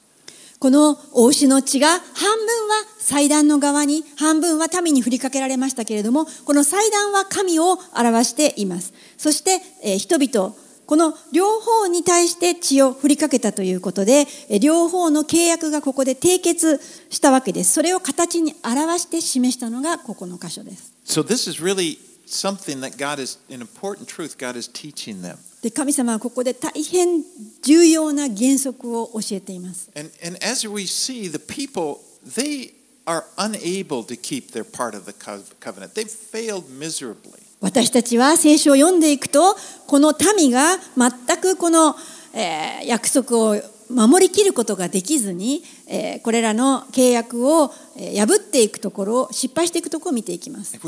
このお牛の血が半分は祭壇の側に半分は民に振りかけられましたけれどもこの祭壇は神を表していますそして、えー人々この両方に対して血を振りかけたということでえー両方の契約がここで締結したわけですそれを形に表して示したのがここの箇所です So this is really something that God is an important truth God is teaching them. で神様はここで大変重要な原則を教えています And, and as we see, the people, they are unable to keep their part of the co- covenant. They've failed miserably. 私たちは聖書を読んでいくとこの民が全くこの、えー約束を守りきることができずに、えーこれらの契約をえー破っていくところを失敗していくところを見ていきます.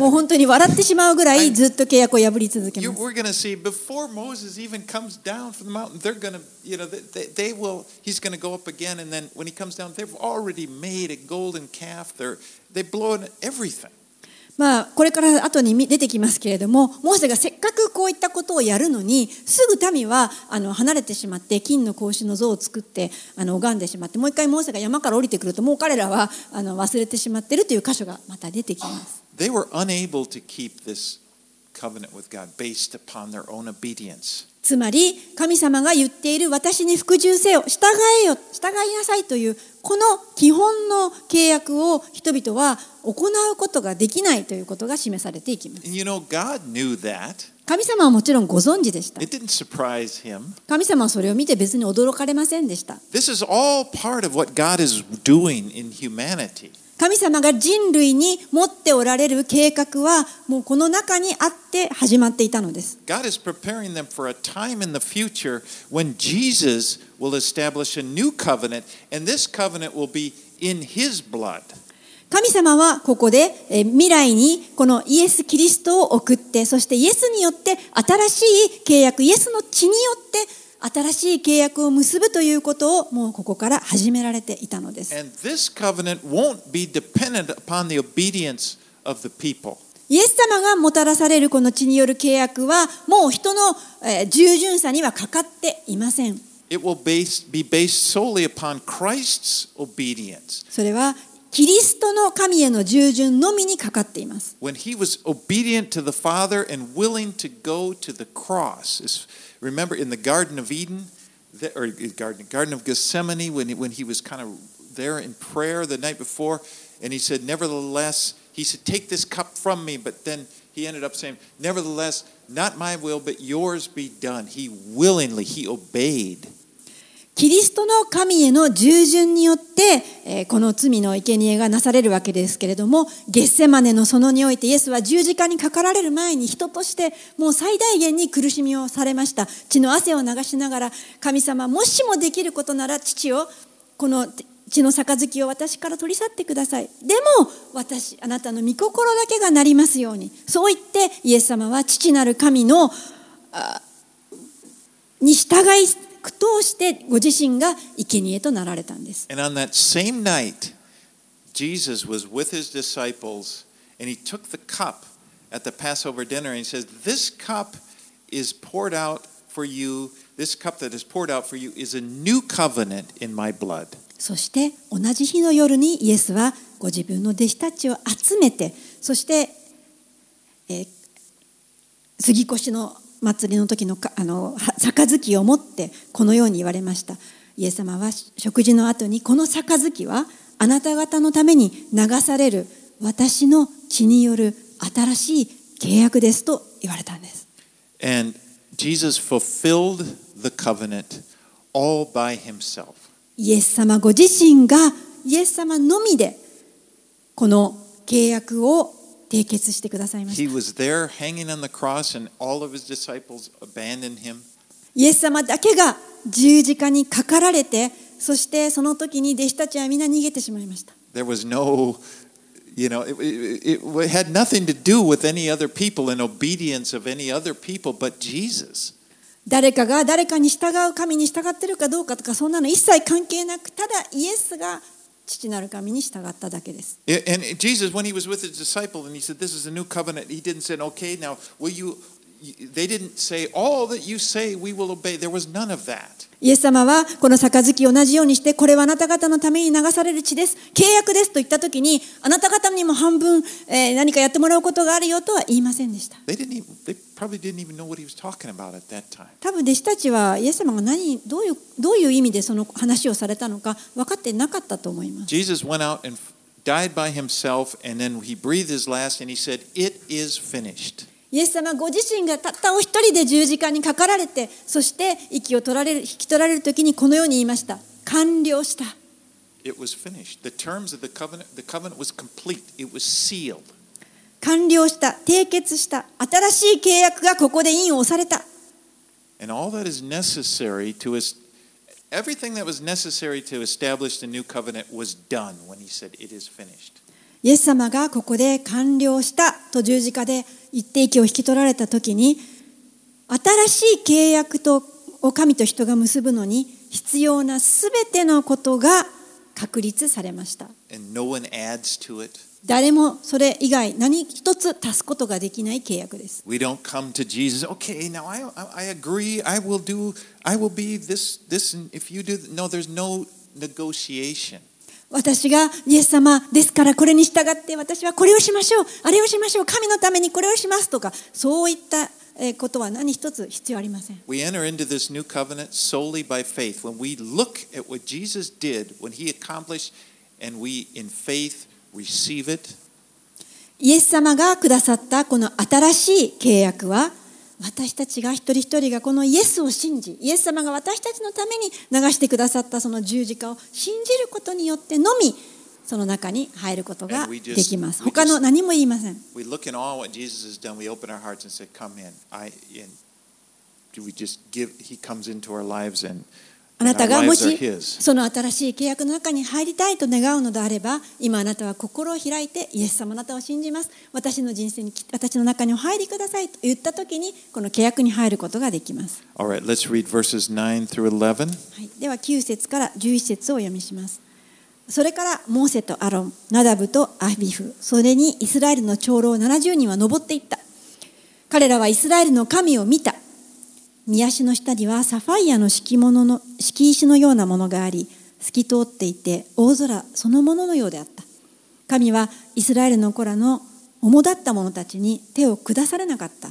もう本当に笑ってしまうぐらいずっと契約を破り続けます you know, they, they will, he's going to go up again. And then when he comes down, they've already made a golden calf. They're, they've blown everything. まあこれから後に出てきますけれどもモーセがせっかくこういったことをやるのにすぐ民はあの離れてしまって金の格子の像を作ってあの拝んでしまってもう一回モーセが山から降りてくるともう彼らはあの忘れてしまっているという箇所がまた出てきます。They were unable to keep this covenant with God based upon their own obedience. つまり神様が言っている私に服従せよ従えよ従いなさいというこの基本の契約を人々は行うことができないということが示されていきます you know. 神様はもちろんご存知でした.神様はそれを見て別に驚かれませんでした This is all part of what God is doing in humanity. 神様が人類に持っておられる計画はもうこの中にあって始まっていたのです God is preparing them for a time in the future when Jesus will establish a new covenant, and this covenant will be in his blood. 神様はここでえー未来にこのイエス・キリストを送ってそしてイエスによって新しい契約イエスの血によって新しい契約を結ぶということをもうここから始められていたのです.イエス様がもたらされるこの血による契約はもう人のえー従順さにはかかっていません It will be based solely upon Christ's obedience. それはキリストの神への従順のみにかかっています When he was obedient to the Father and willing to go to the cross. Remember in the Garden of Eden, or Garden, Garden of Gethsemane, when he, when he was kind of there in prayer the night before, and he said, Nevertheless, he said, Take this cup from me. But then he ended up saying, Nevertheless, not my will, but yours be done. He willingly, he obeyed. キリストの神への従順によって、えこの罪の生贄がなされるわけですけれどもゲッセマネの園においてイエスは十字架にかかられる前に人としてもう最大限に苦しみをされました。血の汗を流しながら神様もしもできることなら父をこの血の杯を私から取り去ってください。でも私あなたの御心だけがなりますように。そう言ってイエス様は父なる神のに従い通してご自身が生贄となられたんです。And on that same night, Jesus was with his disciples, and he took the cup at the Passover dinner, and he says, This cup is poured out for you. This cup that is poured out for you is a new covenant in my blood. そして同じ日の夜にイエスはご自分の弟子たちを集めてそして、えー杉越の祭りの時のかあのは杯を持ってこのように言われましたイエス様は食事の後にこの杯はあなた方のために流される私の血による新しい契約ですと言われたんです And Jesus fulfilled the covenant all by himself. イエス様ご自身がイエス様のみでこの契約を締結してくださいました He was there hanging on the cross, and all of his disciples abandoned him. イエス様だけが十字架にかかられてそしてその時に弟子たちは皆逃げてしまいました There was no, you know, it, it, it had nothing to do with any other people and obedience of any other people but Jesus. 誰かが誰かに従う神に従ってるかどうかとかそんなの一切関係なくただイエスが父なる神に従っただけです And Jesus, when he was with his disciple and he said, This is a new covenant, he didn't say, Okay, now will you, they didn't say, All that you say we will obey. There was none of that. イエス様はこの杯を同じようにしてこれはあなた方のために流される血です契約ですと言った時にあなた方にも半分、えー何かやってもらうことがあるよとは言いませんでした They didn't even, they probably didn't even know what he was talking about at that time. 多分弟子たちはイエス様が何どういうどういう意味でその話をされたのか分かってなかったと思います Jesus went out and died by himself, and then he breathed his last and he said, It is finished. イエス様ご自身がたったお一人で十字架にかかられてそして息を取られる引き取られる時にこのように言いました完了した It was finished. The terms of the covenant, the covenant was complete. It was sealed. 完了した締結した新しい契約がここで印を押された And all that is necessary to us, everything that was necessary to establish the new covenant was done when he said, It is finished. イエス様がここで完了したと十字架で一定息を引き取られた時に新しい契約とを神と人が結ぶのに必要なすべてのことが確立されました And no one adds to it. 誰もそれ以外何一つ足すことができない契約です We don't come to Jesus, okay, now I, I, agree, I will do, I will be this, this, and if you do, no, there's no negotiation. 私がイエス様ですからこれに従って私はこれをしましょうあれをしましょう神のためにこれをしますとかそういったえーことは何一つ必要ありません We enter into this new covenant solely by faith. When we look at what Jesus did, when he accomplished, and we in faith イエス様がくださったこの新しい契約は私たちが一人一人がこのイエスを信じイエス様が私たちのために流してくださったその十字架を信じることによってのみその中に入ることができます。他の何も言いません。あなたがもし.その新しい契約の中に入りたいと願うのであれば今あなたは心を開いてイエス様あなたを信じます私の人生にき私の中にお入りくださいと言った時にこの契約に入ることができます All right, let's read verses nine through eleven. はい、では9節から11節をお読みします。それからモーセとアロン、ナダブとアビフ、それにイスラエルの長老70人は登っていった。彼らはイスラエルの神を見た。宮足の下にはサファイアの敷物の敷石のようなものがあり、透き通っていて大空そのもののようであった。神はイスラエルの子らの主だった者たちに手を下されなかった。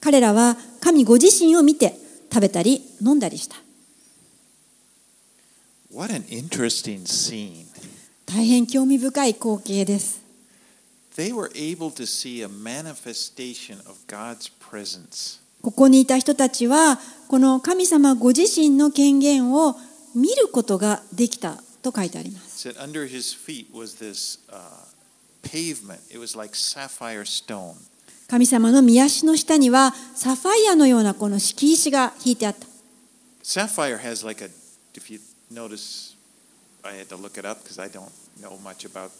彼らは神ご自身を見て食べたり飲んだりした。What an interesting scene. 大変興味深い光景です。They were able to see a manifestation of God's presence. ここにいた人たちは、この神様ご自身の権限を見ることができたと書いてあります。Uh. 神様の御足の下には、サファイアのようなこの敷石が引いてあった。Sapphire has like a, if you notice, I had to look it up because I don't know much about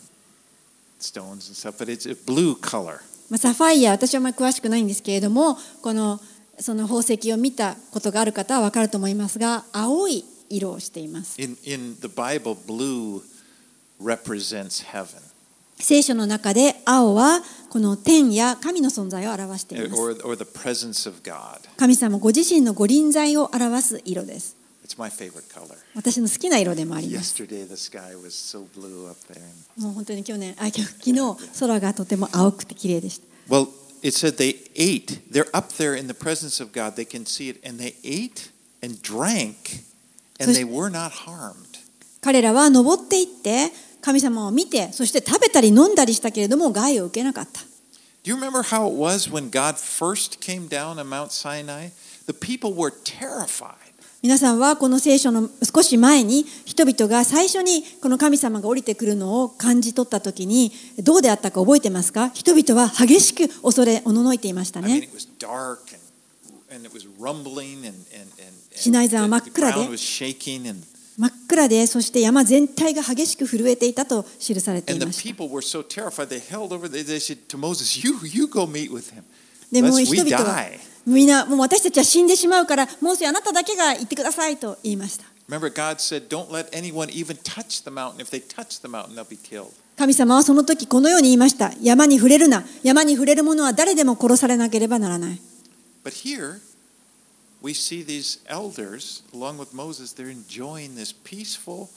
stones and stuff, but it's a blue color. まあ、サファイア、私はあまり詳しくないんですけれども、このその宝石を見たことがある方は分かると思いますが、青い色をしています。In, in the Bible, blue represents heaven 聖書の中で青はこの天や神の存在を表しています。or, or the presence of God. 神様ご自身のご臨在を表す色です。It's my favorite color. 私の好きな色でもあります。Yesterday, the sky was so blue up there. もう本当に去年、あ、昨日空がとても青くて綺麗でした。Well, it said they ate. They're up there in the presence of God. They can see it. And they ate and drank, and they were not harmed. 彼らは登っていって神様を見て、そして食べたり飲んだりしたけれども害を受けなかった。Do you remember how it was when God first came down on Mount Sinai? The people were terrified. 皆さんはこの聖書の少し前に人々が最初にこの神様が降りてくるのを感じ取ったときにどうであったか覚えてますか？人々は激しく恐れおののいていましたね。シナイザは真っ暗で真っ暗でそして山全体が激しく震えていたと記されています。でも人々はみんなもう私たちは死んでしまうからモーセあなただけが行ってくださいと言いました Remember, God said, don't let anyone even touch the mountain. If they touch the mountain, they'll be killed. 神様はその時このように言いました山に触れるな山に触れる者は誰でも殺されなければならない But here, we see these elders, along with Moses, they're enjoying this peaceful,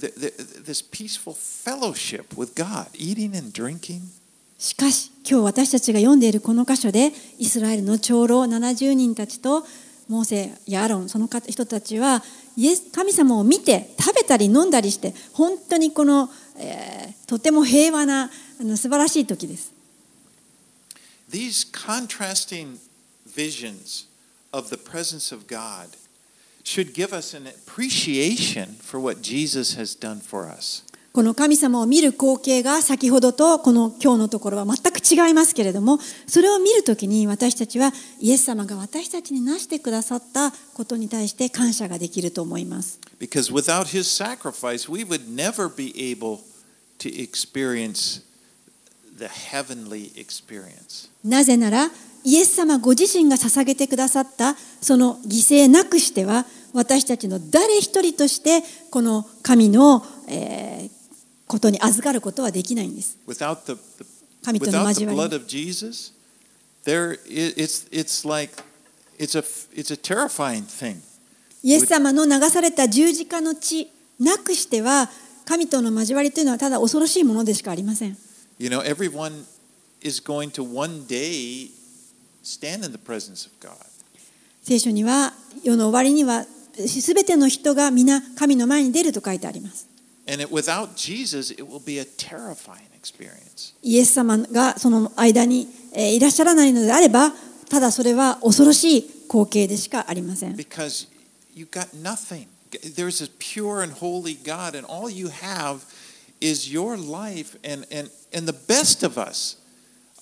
th- th- this peaceful fellowship with God, eating and drinking. しかし今日私たちが読んでいるこの箇所でイスラエルの長老70人たちとモーセやアロンその人たちはイエス神様を見て食べたり飲んだりして本当にこの、えーとても平和なあの素晴らしい時です These contrasting visions of the presence of God should give us an appreciation for what Jesus has done for us. この神様を見る光景が先ほどとこの今日のところは全く違いますけれどもそれを見るときに私たちはイエス様が私たちになしてくださったことに対して感謝ができると思います Because without his sacrifice, we would never be able to experience the heavenly experience. なぜならイエス様ご自身が捧げてくださったその犠牲なくしては私たちの誰一人としてこの神の、えーことに預かることはできないんです。神との交わり。イエス様の流された十字架の血なくしては神との交わりというのはただ恐ろしいものでしかありません。聖書には世の終わりにはすべての人が皆神の前に出ると書いてあります。And it, without Jesus, it will be a terrifying experience. イエス様がその間にえーいらっしゃらないのであればただそれは恐ろしい光景でしかありません。 Because you got nothing. There's a pure and holy God, and all you have is your life. And, and, and the best of us,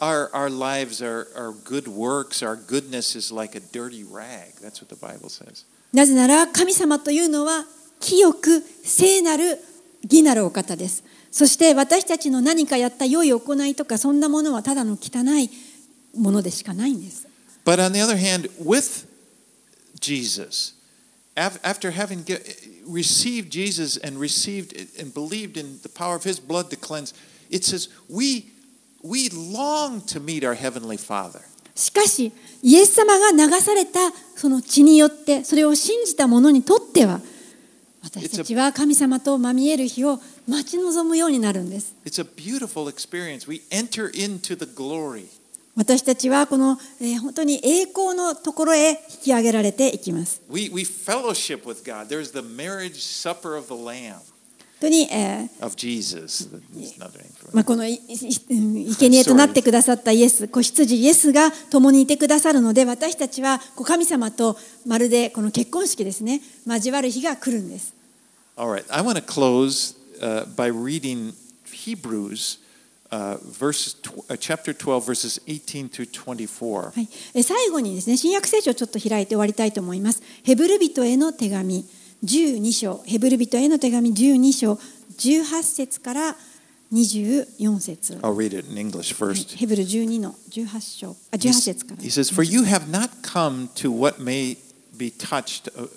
our, our lives, our, our good works, our goodness is like a dirty rag. That's what the Bible says. なぜなら神様というのは清く聖なる 義なるお方です。そして私たちの何かやった良い行いとかそんなものはただの汚いものでしかないんです。But on the other hand, with Jesus, af- after having received Jesus and received and believed in the power of his blood to cleanse, it says, we, we long to meet our Heavenly Father. しかしイエス様が流されたその血によってそれを信じた者にとっては私たちは神様とまみえる日を待ち望むようになるんです。私たちはこの、え、本当に栄光のところへ引き上げられていきます。当に、えー.まあ、この生贄となってくださったイエス、子羊イエスが共にいてくださるので、私たちはこう神様とまるでこの結婚式ですね、交わる日が来るんです。All right, I want to close uh, by reading Hebrews, uh, verses tw- uh, chapter 12, verses 18 through 24. はい、え最後にですね、新約聖書をちょっと開いて終わりたいと思います。ヘブル人への手紙12章、ヘブル人への手紙12章、18節から24節。 I'll read it in English はい first. ヘブル12の18章、あ He 18 s- 節から。 he says, For you have not come to what may be touched, uh, uh,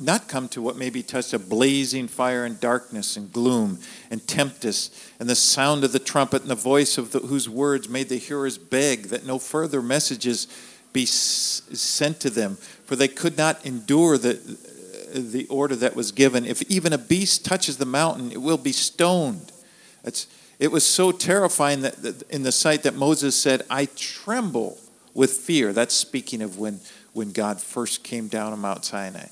not come to what may be touched of blazing fire and darkness and gloom and tempest and the sound of the trumpet and the voice of the, whose words made the hearers beg that no further messages be sent to them, for they could not endure the, the order that was given. If even a beast touches the mountain, it will be stoned. It's, it was so terrifying that, that in the sight that Moses said, I tremble with fear. That's speaking of when, when God first came down on Mount Sinai.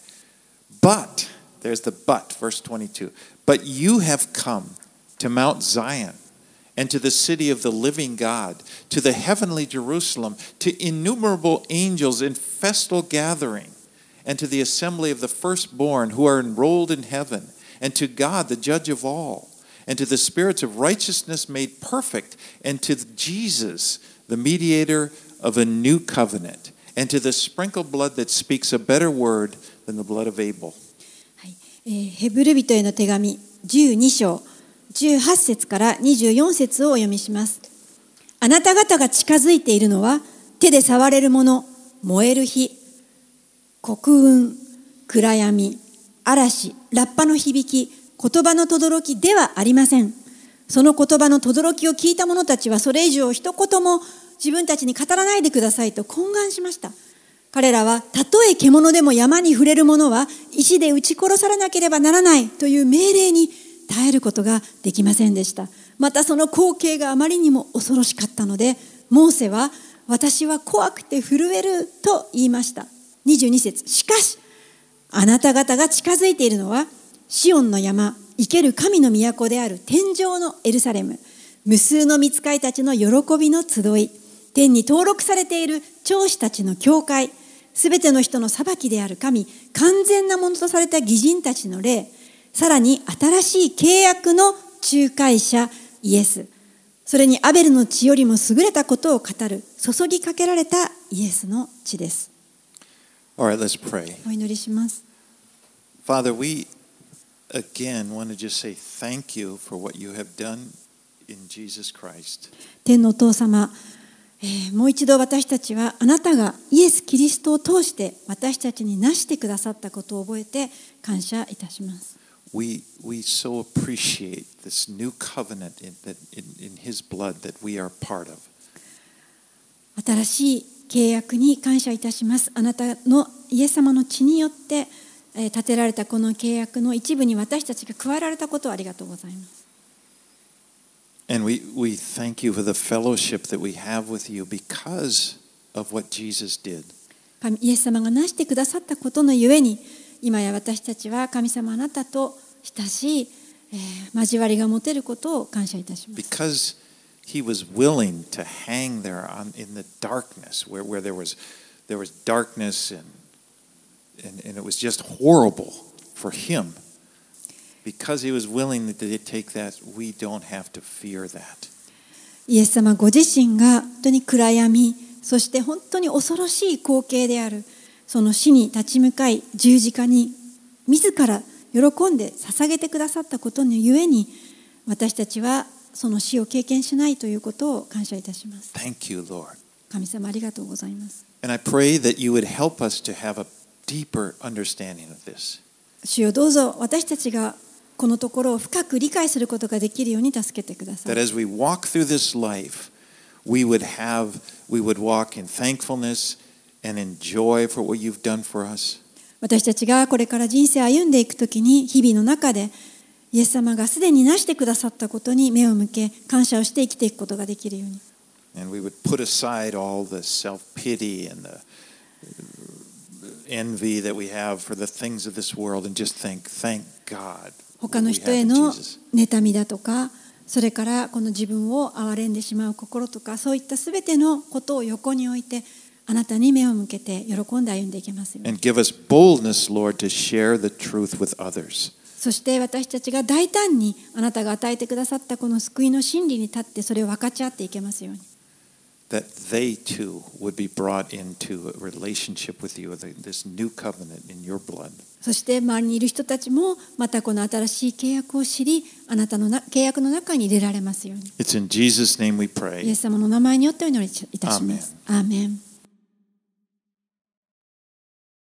But, there's the but, verse 22. But you have come to Mount Zion and to the city of the living God, to the heavenly Jerusalem, to innumerable angels in festal gathering, and to the assembly of the firstborn who are enrolled in heaven, and to God, the judge of all, and to the spirits of righteousness made perfect, and to Jesus, the mediator of a new covenant, and to the sprinkled blood that speaks a better word than the blood of Abel. えーヘブル人への手紙12章 18節から24節をお読みします。あなた方が近づいているのは手で触れるもの、燃える火、黒雲、暗闇、嵐、ラッパの響き、言葉の轟きではありません。その言葉の轟きを聞いた者たちはそれ以上一言も自分たちに語らないでくださいと懇願しました。彼らは、たとえ獣でも山に触れる者は石で撃ち殺されなければならないという命令に耐えることができませんでした。またその光景があまりにも恐ろしかったので、モーセは、私は怖くて震えると言いました。22節しかし、あなた方が近づいているのは、シオンの山、生ける神の都である天上のエルサレム、無数の御使いたちの喜びの集い、天に登録されている長子たちの教会、すべての人の裁きである神、完全なものとされた義人たちの霊、さらに新しい契約の仲介者イエス、それにアベルの血よりも優れたことを語る、注ぎかけられたイエスの血です。Right, let's pray. お祈りします。Father, we again want to just say thank you for what you have done in Jesus Christ. 天のお父様、えーもう一度私たちはあなたがイエス・キリストを通して私たちになしてくださったことを覚えて感謝いたします。We, we so appreciate this new covenant in, that, in, in His blood that we are part of. 新しい契約に感謝いたします。あなたのイエス様の血によって、えー立てられたこの契約の一部に私たちが加えられたことをありがとうございます。And we, we thank you for the fellowship that we have with you because of what Jesus did. 神イエス様がなしてくださったことのゆえに今や私たちは神様あなたと親しい、えー交わりが持てることを感謝いたします。Because he was willing to hang there on, in the darkness where, where there, was, there was darkness and, and, and it was just horrible for him. Because he was willing to take that, we don't have to fear that. イエス様ご自身が本当に暗闇そして本当に恐ろしい光景であるその死に立ち向かい十字架に自ら喜んで捧げてくださったことのゆえに私たちはその死を経験しないということを感謝いたします Thank you, Lord. 神様ありがとうございます And I pray that you would help us to have a deeper understanding of this. 主よどうぞ私たちがこのところを深く理解することができるように助けてくださ That い as we walk through this life, we would have, we would walk in thankfulness 私たちがこれから人生を歩んでいくときに日々の中でイエス様がすでになしてくださったことに目を向け感謝をして生きていくことができるように。他の人への妬みだとか、それからこの自分を憐れんでしまう心とか、そういったすべてのことを横に置いて、あなたに目を向けて喜んで歩んでいけますように。Boldness, そして私たちが大胆にあなたが与えてくださったこの救いの真理に立ってそれを分かち合っていけますように。That they too would be brought into a relationship with you, this new covenant in your blood. そして周りにいる人たちもまたこの新しい契約を知りあなたの契約の中に入れられますように。イエス様の名前によってお祈りいたします。アーメン。アーメン